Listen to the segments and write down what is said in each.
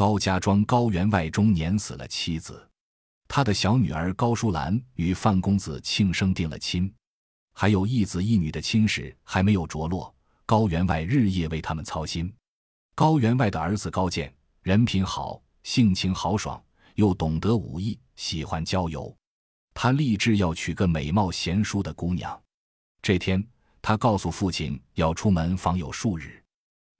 高家庄高员外中年死了妻子，他的小女儿高淑兰与范公子庆生定了亲，还有一子一女的亲事还没有着落。高员外日夜为他们操心。高员外的儿子高健人品好，性情豪爽，又懂得武艺，喜欢郊游。他立志要娶个美貌贤淑的姑娘。这天，他告诉父亲要出门访友数日。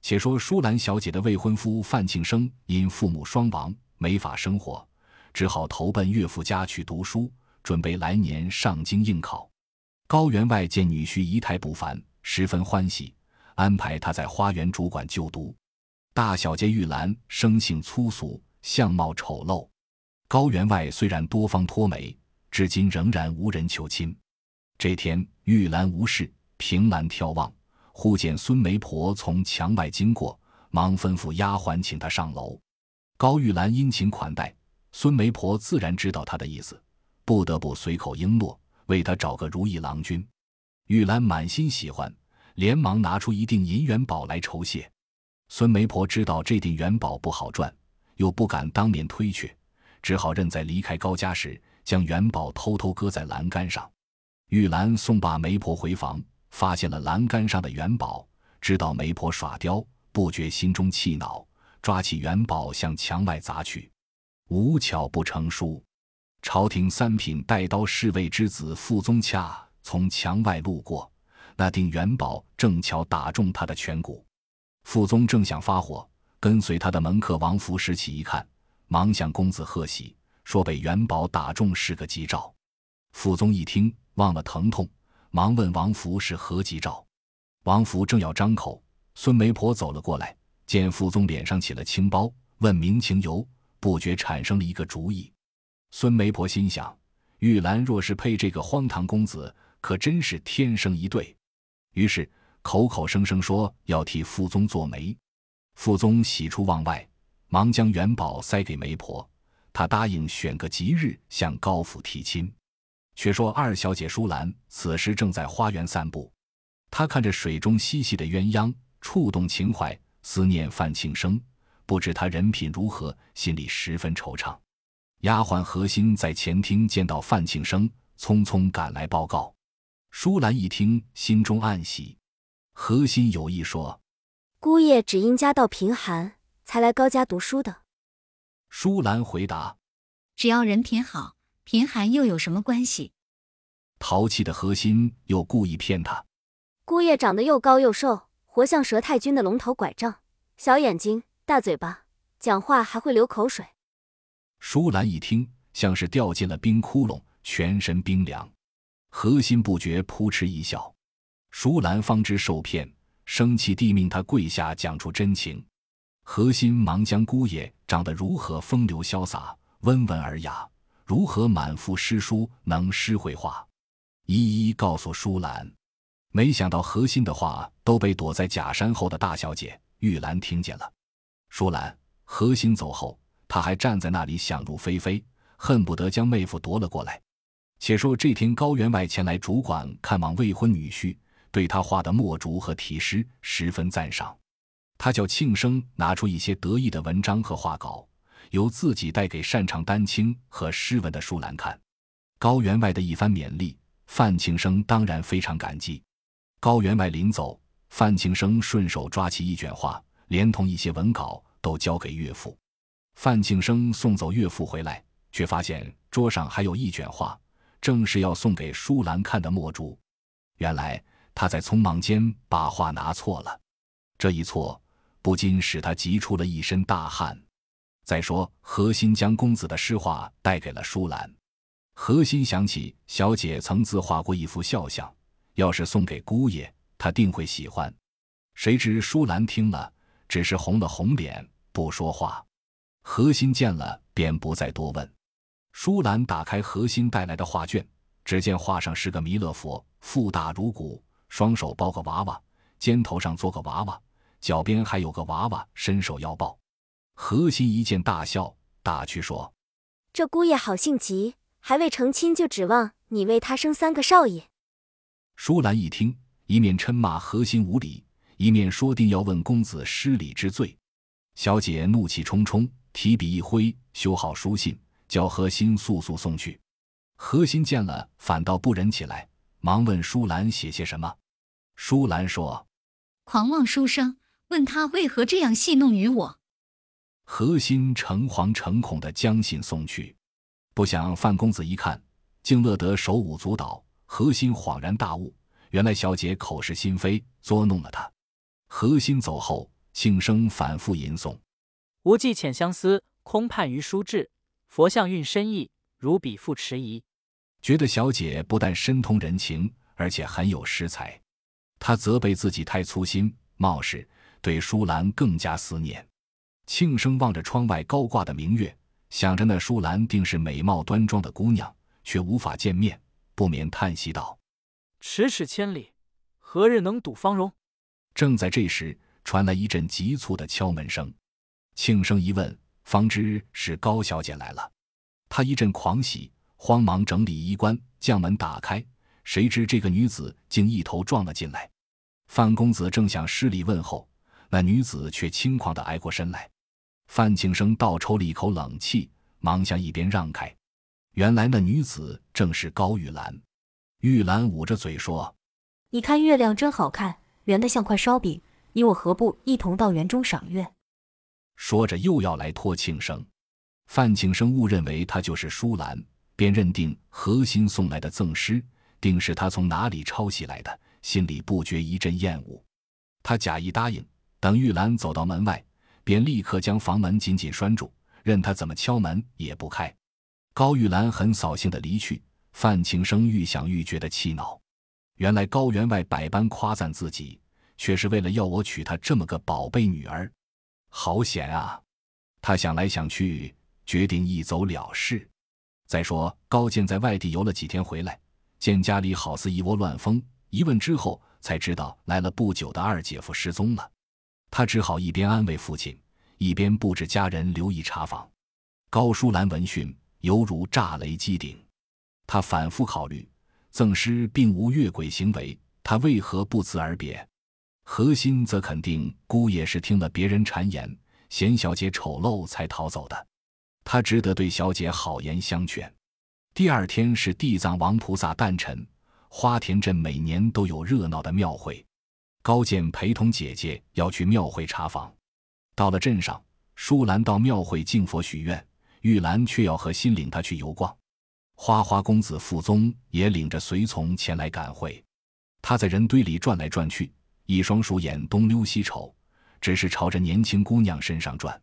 且说舒兰小姐的未婚夫范庆生因父母双亡，没法生活，只好投奔岳父家去读书，准备来年上京应考。高员外见女婿仪态不凡，十分欢喜，安排他在花园主管就读。大小姐玉兰生性粗俗，相貌丑陋。高员外虽然多方托媒，至今仍然无人求亲。这天，玉兰无事，凭栏眺望。忽见孙媒婆从墙外经过，忙吩咐丫鬟请她上楼。高玉兰殷勤款待，孙媒婆自然知道她的意思，不得不随口应诺，为她找个如意郎君。玉兰满心喜欢，连忙拿出一锭银元宝来酬谢。孙媒婆知道这锭元宝不好赚，又不敢当面推却，只好认在离开高家时，将元宝偷偷搁在栏杆上。玉兰送罢媒婆回房。发现了栏杆上的元宝，知道媒婆耍刁，不觉心中气恼，抓起元宝向墙外砸去。无巧不成书，朝廷三品带刀侍卫之子傅宗洽从墙外路过，那锭元宝正巧打中他的颧骨。傅宗正想发火，跟随他的门客王福拾起一看，忙向公子贺喜，说被元宝打中是个吉兆。傅宗一听，忘了疼痛。忙问王福是何吉兆？王福正要张口，孙媒婆走了过来，见傅宗脸上起了青包，问明情由，不觉产生了一个主意。孙媒婆心想：玉兰若是配这个荒唐公子，可真是天生一对。于是口口声声说要替傅宗做媒。傅宗喜出望外，忙将元宝塞给媒婆，他答应选个吉日向高府提亲。却说二小姐舒兰此时正在花园散步，她看着水中嬉戏的鸳鸯，触动情怀，思念范庆生，不知他人品如何，心里十分惆怅。丫鬟何心在前厅见到范庆生，匆匆赶来报告。舒兰一听，心中暗喜。何心有意说：“姑爷只因家道贫寒，才来高家读书的。”舒兰回答：“只要人品好。”贫寒又有什么关系？淘气的何心又故意骗他。姑爷长得又高又瘦，活像佘太君的龙头拐杖，小眼睛，大嘴巴，讲话还会流口水。舒兰一听，像是掉进了冰窟窿，全身冰凉。何心不觉扑哧一笑。舒兰方知受骗，生气地命他跪下讲出真情。何心忙将姑爷长得如何风流潇洒、温文尔雅。如何满腹诗书能诗会画，一一告诉舒兰。没想到何心的话都被躲在假山后的大小姐玉兰听见了。舒兰、何心走后，他还站在那里想入非非，恨不得将妹夫夺了过来。且说这天高员外前来主管看望未婚女婿，对他画的墨竹和题诗十分赞赏。他叫庆生拿出一些得意的文章和画稿。由自己带给擅长丹青和诗文的舒兰看，高员外的一番勉励，范庆生当然非常感激。高员外临走，范庆生顺手抓起一卷画，连同一些文稿都交给岳父。范庆生送走岳父回来，却发现桌上还有一卷画，正是要送给舒兰看的墨竹。原来他在匆忙间把画拿错了，这一错不禁使他急出了一身大汗。再说，何心将公子的诗画带给了舒兰。何心想起小姐曾自画过一幅肖像，要是送给姑爷，他定会喜欢。谁知舒兰听了，只是红了红脸，不说话。何心见了，便不再多问。舒兰打开何心带来的画卷，只见画上是个弥勒佛，腹大如鼓，双手抱个娃娃，肩头上坐个娃娃，脚边还有个娃娃，伸手要抱。何心一见大笑，打趣说：“这姑爷好性急，还未成亲就指望你为他生三个少爷。”舒兰一听，一面嗔骂何心无礼，一面说定要问公子失礼之罪。小姐怒气冲冲，提笔一挥，修好书信，叫何心速速送去。何心见了，反倒不忍起来，忙问舒兰写些什么。舒兰说：“狂妄书生，问他为何这样戏弄于我。”何心诚惶诚恐地将信送去，不想范公子一看，竟乐得手舞足蹈。何心恍然大悟，原来小姐口是心非，捉弄了他。何心走后，庆生反复吟诵：“无计遣相思，空盼于书至。佛像蕴深意，如笔赋迟疑。”觉得小姐不但深通人情，而且很有诗才。他责备自己太粗心，冒失，对舒兰更加思念。庆生望着窗外高挂的明月，想着那舒兰定是美貌端庄的姑娘，却无法见面，不免叹息道：“咫尺千里，何日能睹芳容？”正在这时，传来一阵急促的敲门声。庆生一问，方知是高小姐来了。他一阵狂喜，慌忙整理衣冠，将门打开。谁知这个女子竟一头撞了进来。范公子正想施礼问候，那女子却轻狂地挨过身来。范庆生倒抽了一口冷气，忙向一边让开。原来那女子正是高玉兰。玉兰捂着嘴说：“你看月亮真好看，圆的像块烧饼。你我何不一同到园中赏月？”说着又要来拖庆生。范庆生误认为她就是舒兰，便认定何心送来的赠诗定是他从哪里抄袭来的，心里不觉一阵厌恶。他假意答应，等玉兰走到门外。便立刻将房门紧紧拴住，任他怎么敲门也不开。高玉兰很扫兴的离去，范庆生愈想愈觉得气恼。原来高员外百般夸赞自己，却是为了要我娶她这么个宝贝女儿，好险啊！他想来想去，决定一走了事。再说高健在外地游了几天回来，见家里好似一窝乱蜂，一问之后才知道来了不久的二姐夫失踪了。他只好一边安慰父亲，一边布置家人留意查访。高淑兰闻讯，犹如炸雷击顶。他反复考虑，赠诗并无越轨行为，他为何不辞而别？何心则肯定姑爷是听了别人谗言，嫌小姐丑陋才逃走的。他只得对小姐好言相劝。第二天是地藏王菩萨诞辰，花田镇每年都有热闹的庙会。高健陪同姐姐要去庙会查访，到了镇上，舒兰到庙会敬佛许愿，玉兰却要和心领他去游逛。花花公子傅宗也领着随从前来赶会。他在人堆里转来转去，一双鼠眼东溜西瞅，只是朝着年轻姑娘身上转。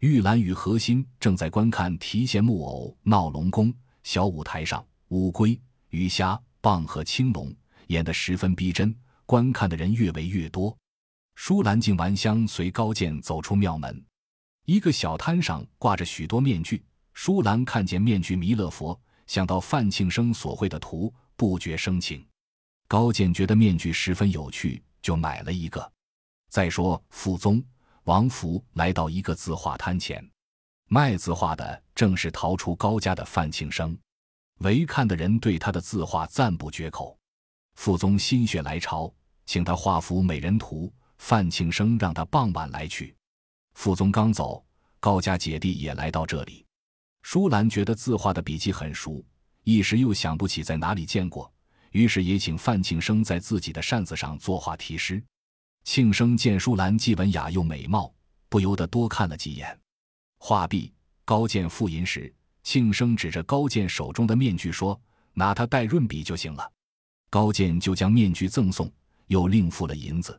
玉兰与何心正在观看提线木偶闹龙宫，小舞台上乌龟、鱼虾、蚌和青龙演得十分逼真。观看的人越围越多，舒兰敬完香，随高健走出庙门。一个小摊上挂着许多面具，舒兰看见面具弥勒佛，想到范庆生所绘的图，不觉生情。高健觉得面具十分有趣，就买了一个。再说，傅宗、王福来到一个字画摊前，卖字画的正是逃出高家的范庆生。围看的人对他的字画赞不绝口。傅宗心血来潮。请他画幅美人图，范庆生让他傍晚来取。傅宗刚走，高家姐弟也来到这里。舒兰觉得字画的笔迹很熟，一时又想不起在哪里见过，于是也请范庆生在自己的扇子上作画题诗。庆生见舒兰既文雅又美貌，不由得多看了几眼。画毕，高见复吟时，庆生指着高见手中的面具说：“拿它代润笔就行了。”高见就将面具赠送。又另付了银子。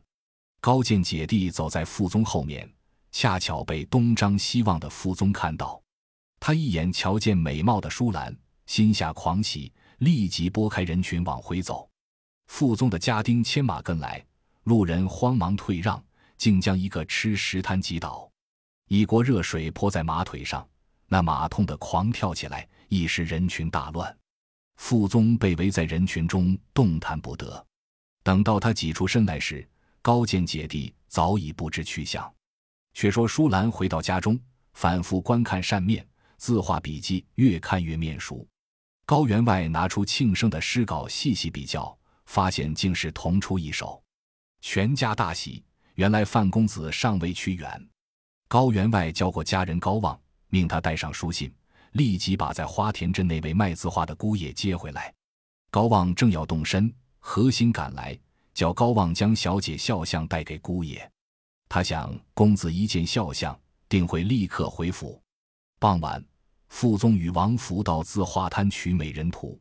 高见姐弟走在傅宗后面，恰巧被东张西望的傅宗看到。他一眼瞧见美貌的舒兰，心下狂喜，立即拨开人群往回走。傅宗的家丁牵马跟来，路人慌忙退让，竟将一个吃石滩击倒，一锅热水泼在马腿上，那马痛得狂跳起来，一时人群大乱。傅宗被围在人群中，动弹不得。等到他挤出身来时，高见姐弟早已不知去向。却说舒兰回到家中，反复观看扇面，字画笔记越看越面熟。高员外拿出庆生的诗稿细细比较，发现竟是同出一首，全家大喜。原来范公子尚未去远，高员外教过家人高望，命他带上书信，立即把在花田镇那位卖字画的姑爷接回来。高望正要动身，何心赶来，叫高望将小姐肖像带给姑爷。他想，公子一见肖像，定会立刻回府。傍晚，傅宗与王福到字画摊取美人图，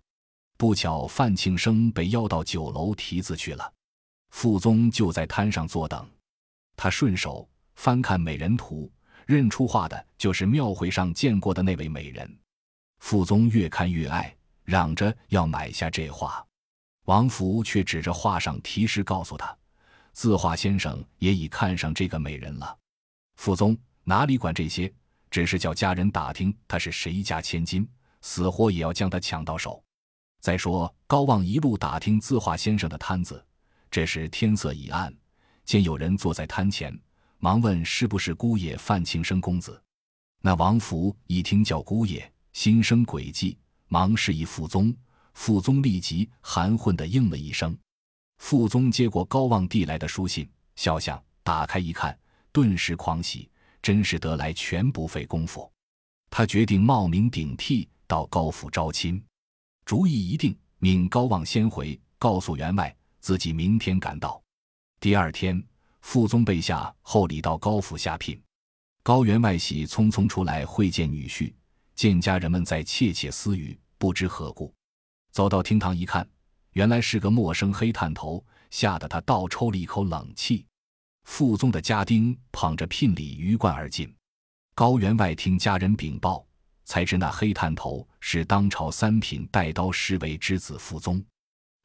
不巧范庆生被邀到酒楼题字去了。傅宗就在摊上坐等，他顺手翻看美人图，认出画的就是庙会上见过的那位美人。傅宗越看越爱。嚷着要买下这画，王福却指着画上题诗告诉他：“字画先生也已看上这个美人了。”傅宗哪里管这些，只是叫家人打听他是谁家千金，死活也要将他抢到手。再说高望一路打听字画先生的摊子，这时天色已暗，见有人坐在摊前，忙问是不是姑爷范庆生公子。那王福一听叫姑爷，心生诡计。忙示意傅宗，傅宗立即含混地应了一声。傅宗接过高望递来的书信，笑想，打开一看，顿时狂喜，真是得来全不费工夫。他决定冒名顶替到高府招亲，主意一定，命高望先回，告诉员外自己明天赶到。第二天，傅宗备下厚礼到高府下聘，高员外喜匆匆出来会见女婿。见家人们在窃窃私语，不知何故。走到厅堂一看，原来是个陌生黑探头，吓得他倒抽了一口冷气。傅宗的家丁捧着聘礼鱼贯而进。高员外听家人禀报，才知那黑探头是当朝三品带刀侍卫之子傅宗。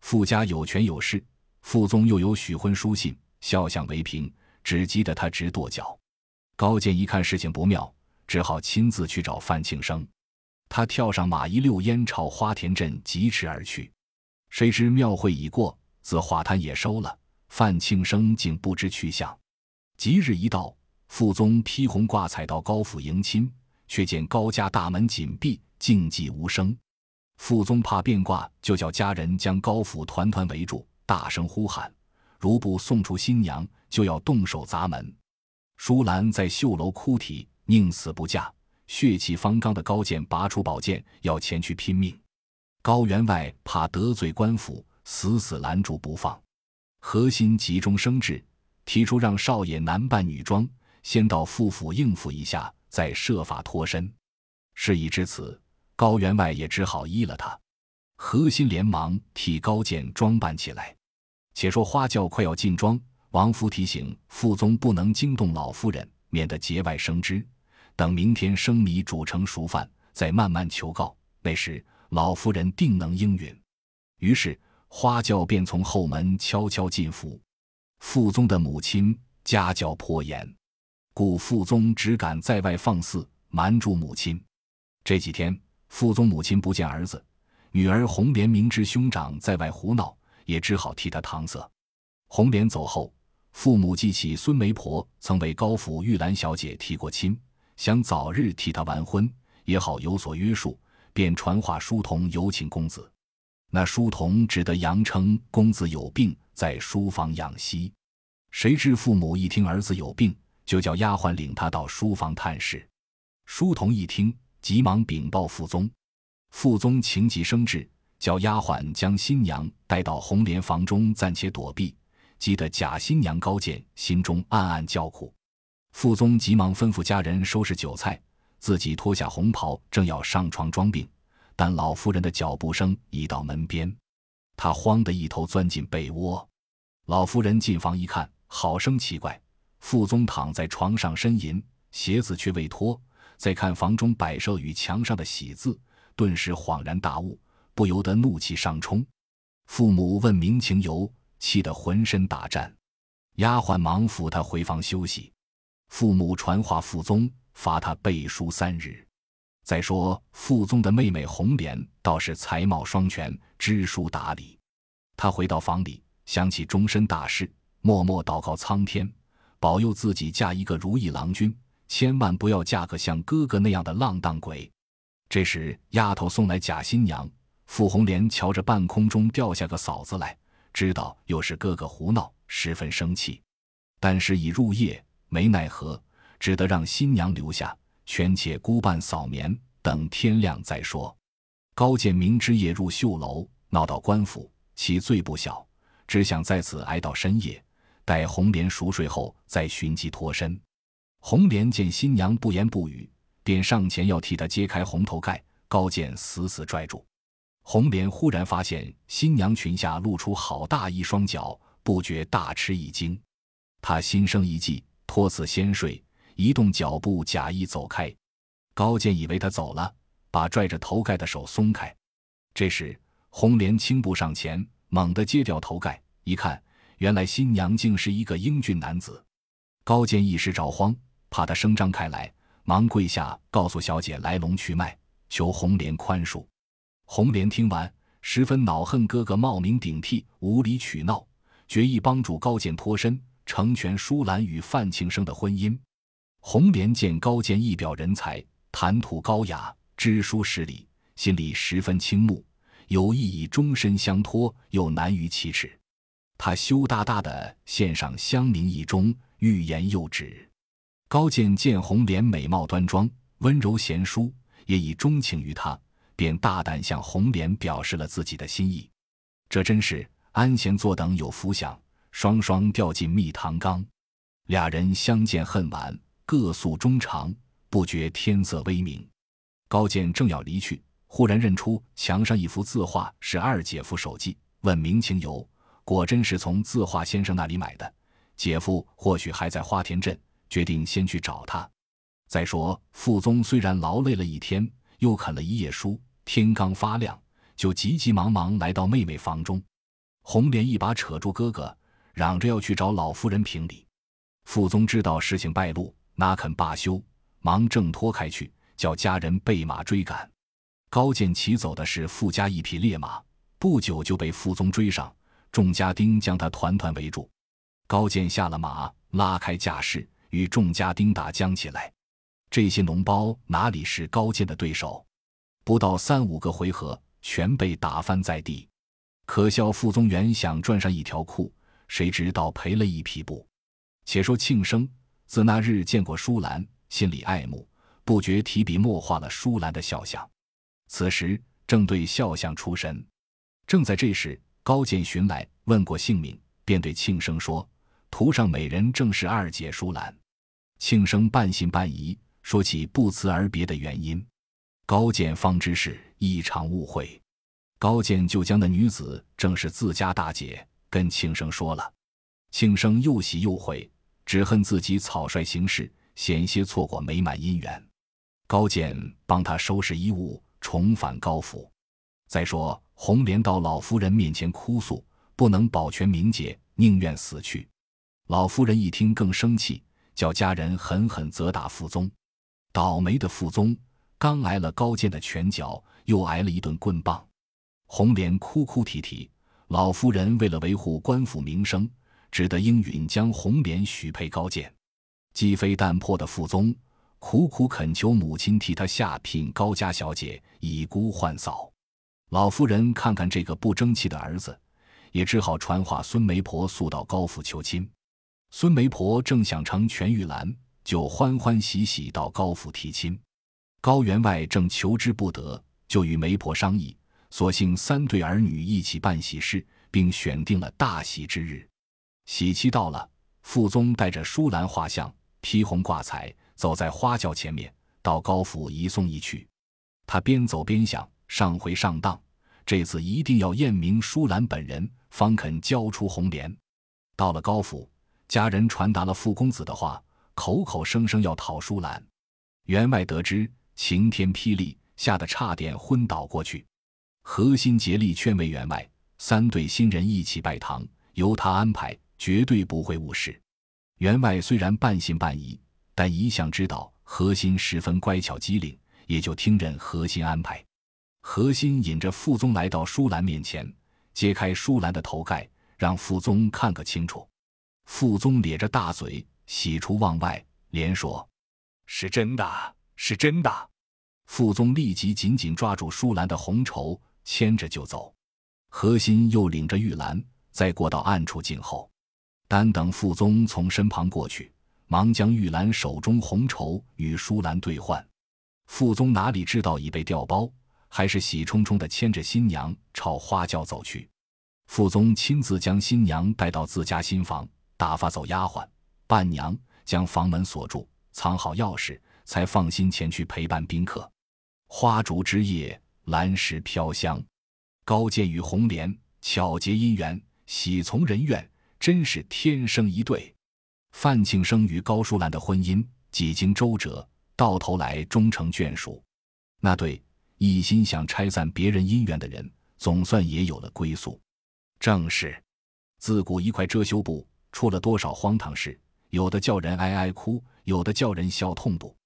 傅家有权有势，傅宗又有许婚书信，肖像为凭，只急得他直跺脚。高见一看事情不妙。只好亲自去找范庆生，他跳上马一溜烟朝花田镇疾驰而去。谁知庙会已过，字画摊也收了，范庆生竟不知去向。吉日一到，傅宗披红挂彩到高府迎亲，却见高家大门紧闭，静寂无声。傅宗怕变卦，就叫家人将高府团团围住，大声呼喊：“如不送出新娘，就要动手砸门。”舒兰在绣楼哭啼。宁死不嫁，血气方刚的高健拔出宝剑要前去拼命。高员外怕得罪官府，死死拦住不放。何心急中生智，提出让少爷男扮女装，先到傅府应付一下，再设法脱身。事已至此，高员外也只好依了他。何心连忙替高健装扮起来。且说花轿快要进庄，王夫提醒傅宗不能惊动老夫人，免得节外生枝。等明天生米煮成熟饭，再慢慢求告。那时老夫人定能应允。于是花轿便从后门悄悄进府。傅宗的母亲家教颇严，故傅宗只敢在外放肆，瞒住母亲。这几天傅宗母亲不见儿子，女儿红莲明知兄长在外胡闹，也只好替他搪塞。红莲走后，父母记起孙媒婆曾为高府玉兰小姐提过亲。想早日替他完婚也好有所约束，便传话书童有请公子。那书童只得扬称公子有病，在书房养息。谁知父母一听儿子有病，就叫丫鬟领他到书房探视。书童一听，急忙禀报傅宗。傅宗情急生智，叫丫鬟将新娘带到红莲房中暂且躲避。急得假新娘高见，心中暗暗叫苦。傅宗急忙吩咐家人收拾酒菜，自己脱下红袍，正要上床装病，但老夫人的脚步声已到门边，他慌得一头钻进被窝。老夫人进房一看，好生奇怪，傅宗躺在床上呻吟，鞋子却未脱。再看房中摆设与墙上的喜字，顿时恍然大悟，不由得怒气上冲。父母问明情由，气得浑身打颤。丫鬟忙扶他回房休息。父母传话，傅宗罚他背书三日。再说傅宗的妹妹红莲倒是才貌双全，知书达理。他回到房里，想起终身大事，默默祷告苍天，保佑自己嫁一个如意郎君，千万不要嫁个像哥哥那样的浪荡鬼。这时丫头送来假新娘，傅红莲瞧着半空中掉下个嫂子来，知道又是哥哥胡闹，十分生气。但是已入夜。没奈何，只得让新娘留下，权且孤伴扫眠，等天亮再说。高渐明知夜入绣楼，闹到官府，其罪不小，只想在此挨到深夜，待红莲熟睡后再寻机脱身。红莲见新娘不言不语，便上前要替她揭开红头盖，高渐死死拽住。红莲忽然发现新娘裙下露出好大一双脚，不觉大吃一惊。她心生一计，托辞先睡，移动脚步，假意走开。高渐以为他走了，把拽着头盖的手松开。这时，红莲轻步上前，猛地揭掉头盖，一看，原来新娘竟是一个英俊男子。高渐一时着慌，怕他声张开来，忙跪下告诉小姐来龙去脉，求红莲宽恕。红莲听完，十分恼恨哥哥冒名顶替、无理取闹，决意帮助高渐脱身，成全舒兰与范庆生的婚姻。红莲见高渐一表人才，谈吐高雅，知书识礼，心里十分倾慕，有意以终身相托，又难于启齿。他羞答答的献上香茗一盅，欲言又止。高渐见红莲美貌端庄，温柔贤淑，也已钟情于她。便大胆向红莲表示了自己的心意，这真是安闲坐等有福享，双双掉进蜜糖缸。俩人相见恨晚，各诉衷肠，不觉天色微明。高渐正要离去，忽然认出墙上一幅字画是二姐夫手迹，问明情由，果真是从字画先生那里买的。姐夫或许还在花田镇，决定先去找他。再说傅宗虽然劳累了一天，又啃了一夜书。天刚发亮，就急急忙忙来到妹妹房中。红莲一把扯住哥哥，嚷着要去找老夫人评理。傅宗知道事情败露，哪肯罢休，忙挣脱开去，叫家人备马追赶。高渐骑走的是傅家一匹烈马，不久就被傅宗追上，众家丁将他团团围住。高渐下了马，拉开架势，与众家丁打将起来。这些脓包哪里是高渐的对手？不到三五个回合，全被打翻在地。可笑傅宗元想赚上一条裤，谁知倒赔了一匹布。且说庆生自那日见过舒兰，心里爱慕，不觉提笔墨画了舒兰的肖像。此时正对肖像出神，正在这时，高渐寻来，问过姓名，便对庆生说：“图上美人正是二姐舒兰。”庆生半信半疑，说起不辞而别的原因。高渐方知是一场误会，高渐就将那女子正是自家大姐，跟庆生说了。庆生又喜又悔，只恨自己草率行事，险些错过美满姻缘。高渐帮他收拾衣物，重返高府。再说红莲到老夫人面前哭诉，不能保全名节，宁愿死去。老夫人一听更生气，叫家人狠狠责打傅宗。倒霉的傅宗！刚挨了高渐的拳脚，又挨了一顿棍棒。红莲哭哭啼啼，老夫人为了维护官府名声，只得应允将红莲许配高渐。鸡飞蛋破的傅宗苦苦恳求母亲替他下聘高家小姐，以姑换嫂。老夫人看看这个不争气的儿子，也只好传话孙媒婆速到高府求亲。孙媒婆正想成全玉兰，就欢欢喜喜到高府提亲。高员外正求之不得，就与媒婆商议，索性三对儿女一起办喜事，并选定了大喜之日。喜期到了，傅宗带着舒兰画像，披红挂彩，走在花轿前面，到高府一送一去。他边走边想：上回上当，这次一定要验明舒兰本人，方肯交出红莲。到了高府，家人传达了傅公子的话，口口声声要讨舒兰。员外得知。晴天霹雳，吓得差点昏倒过去。何心竭力劝慰员外，三对新人一起拜堂，由他安排，绝对不会误事。员外虽然半信半疑，但一向知道何心十分乖巧机灵，也就听任何心安排。何心引着傅宗来到舒兰面前，揭开舒兰的头盖，让傅宗看个清楚。傅宗咧着大嘴，喜出望外，连说：“是真的。”是真的，傅宗立即紧紧抓住舒兰的红绸，牵着就走。何心又领着玉兰，再过到暗处静候。单等傅宗从身旁过去，忙将玉兰手中红绸与舒兰兑换。傅宗哪里知道已被调包，还是喜冲冲地牵着新娘朝花轿走去。傅宗亲自将新娘带到自家新房，打发走丫鬟伴娘，将房门锁住，藏好钥匙，才放心前去陪伴宾客。花烛之夜，兰石飘香，高见与红莲巧结姻缘，喜从人愿，真是天生一对。范庆生与高淑兰的婚姻几经周折，到头来终成眷属。那对一心想拆散别人姻缘的人，总算也有了归宿。正是，自古一块遮羞布，出了多少荒唐事，有的叫人哀哀哭，有的叫人笑痛不。